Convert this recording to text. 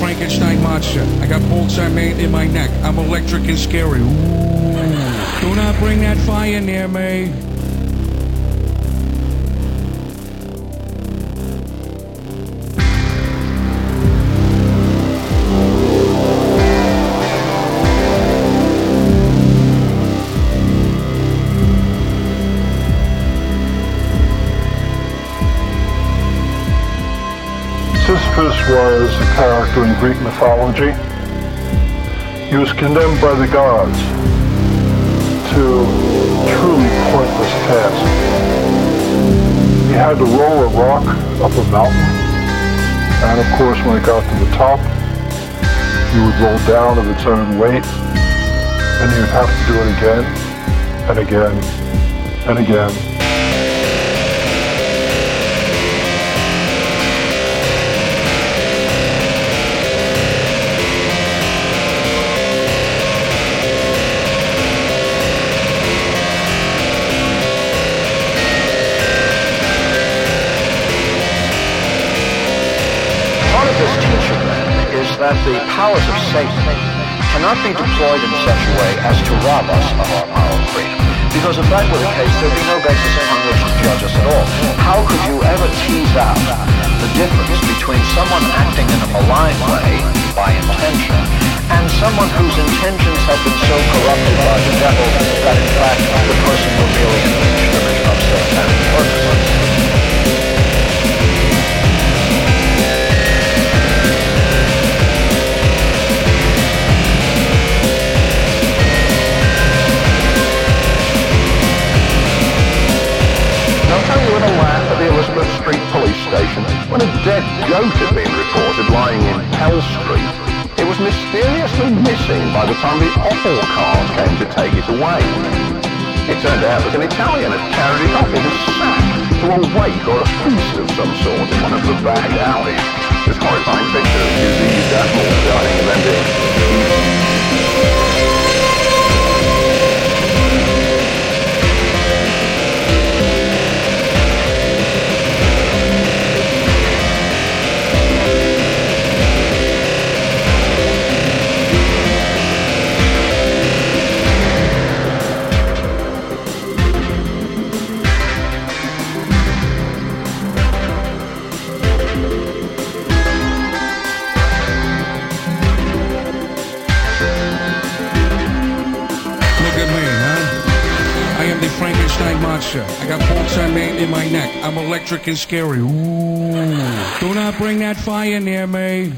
Frankenstein monster. I got bolts I made in my neck. I'm electric and scary. Ooh. Do not bring that fire near me. Sisyphus was a character in Greek mythology. He was condemned by the gods to a truly pointless task. He had to roll a rock up a mountain, and of course when it got to the top, he would roll down of its own weight, and he would have to do it again, and again, and again, that the powers of Satan cannot be deployed in such a way as to rob us of our moral freedom. Because if that were the case, there'd be no basis upon which to judge us at all. How could you ever tease out the difference between someone acting in a malign way by intention and someone whose intentions have been so corrupted by the devil that in fact the person will merely an had been reported lying in Street. It was mysteriously missing by the time the offal cart came to take it away. It turned out that an Italian had carried it off in a sack to a wake or a feast of some sort in one of the back alleys. Monster. I got I made in my neck. I'm electric and scary. Ooh. Do not bring that fire near me.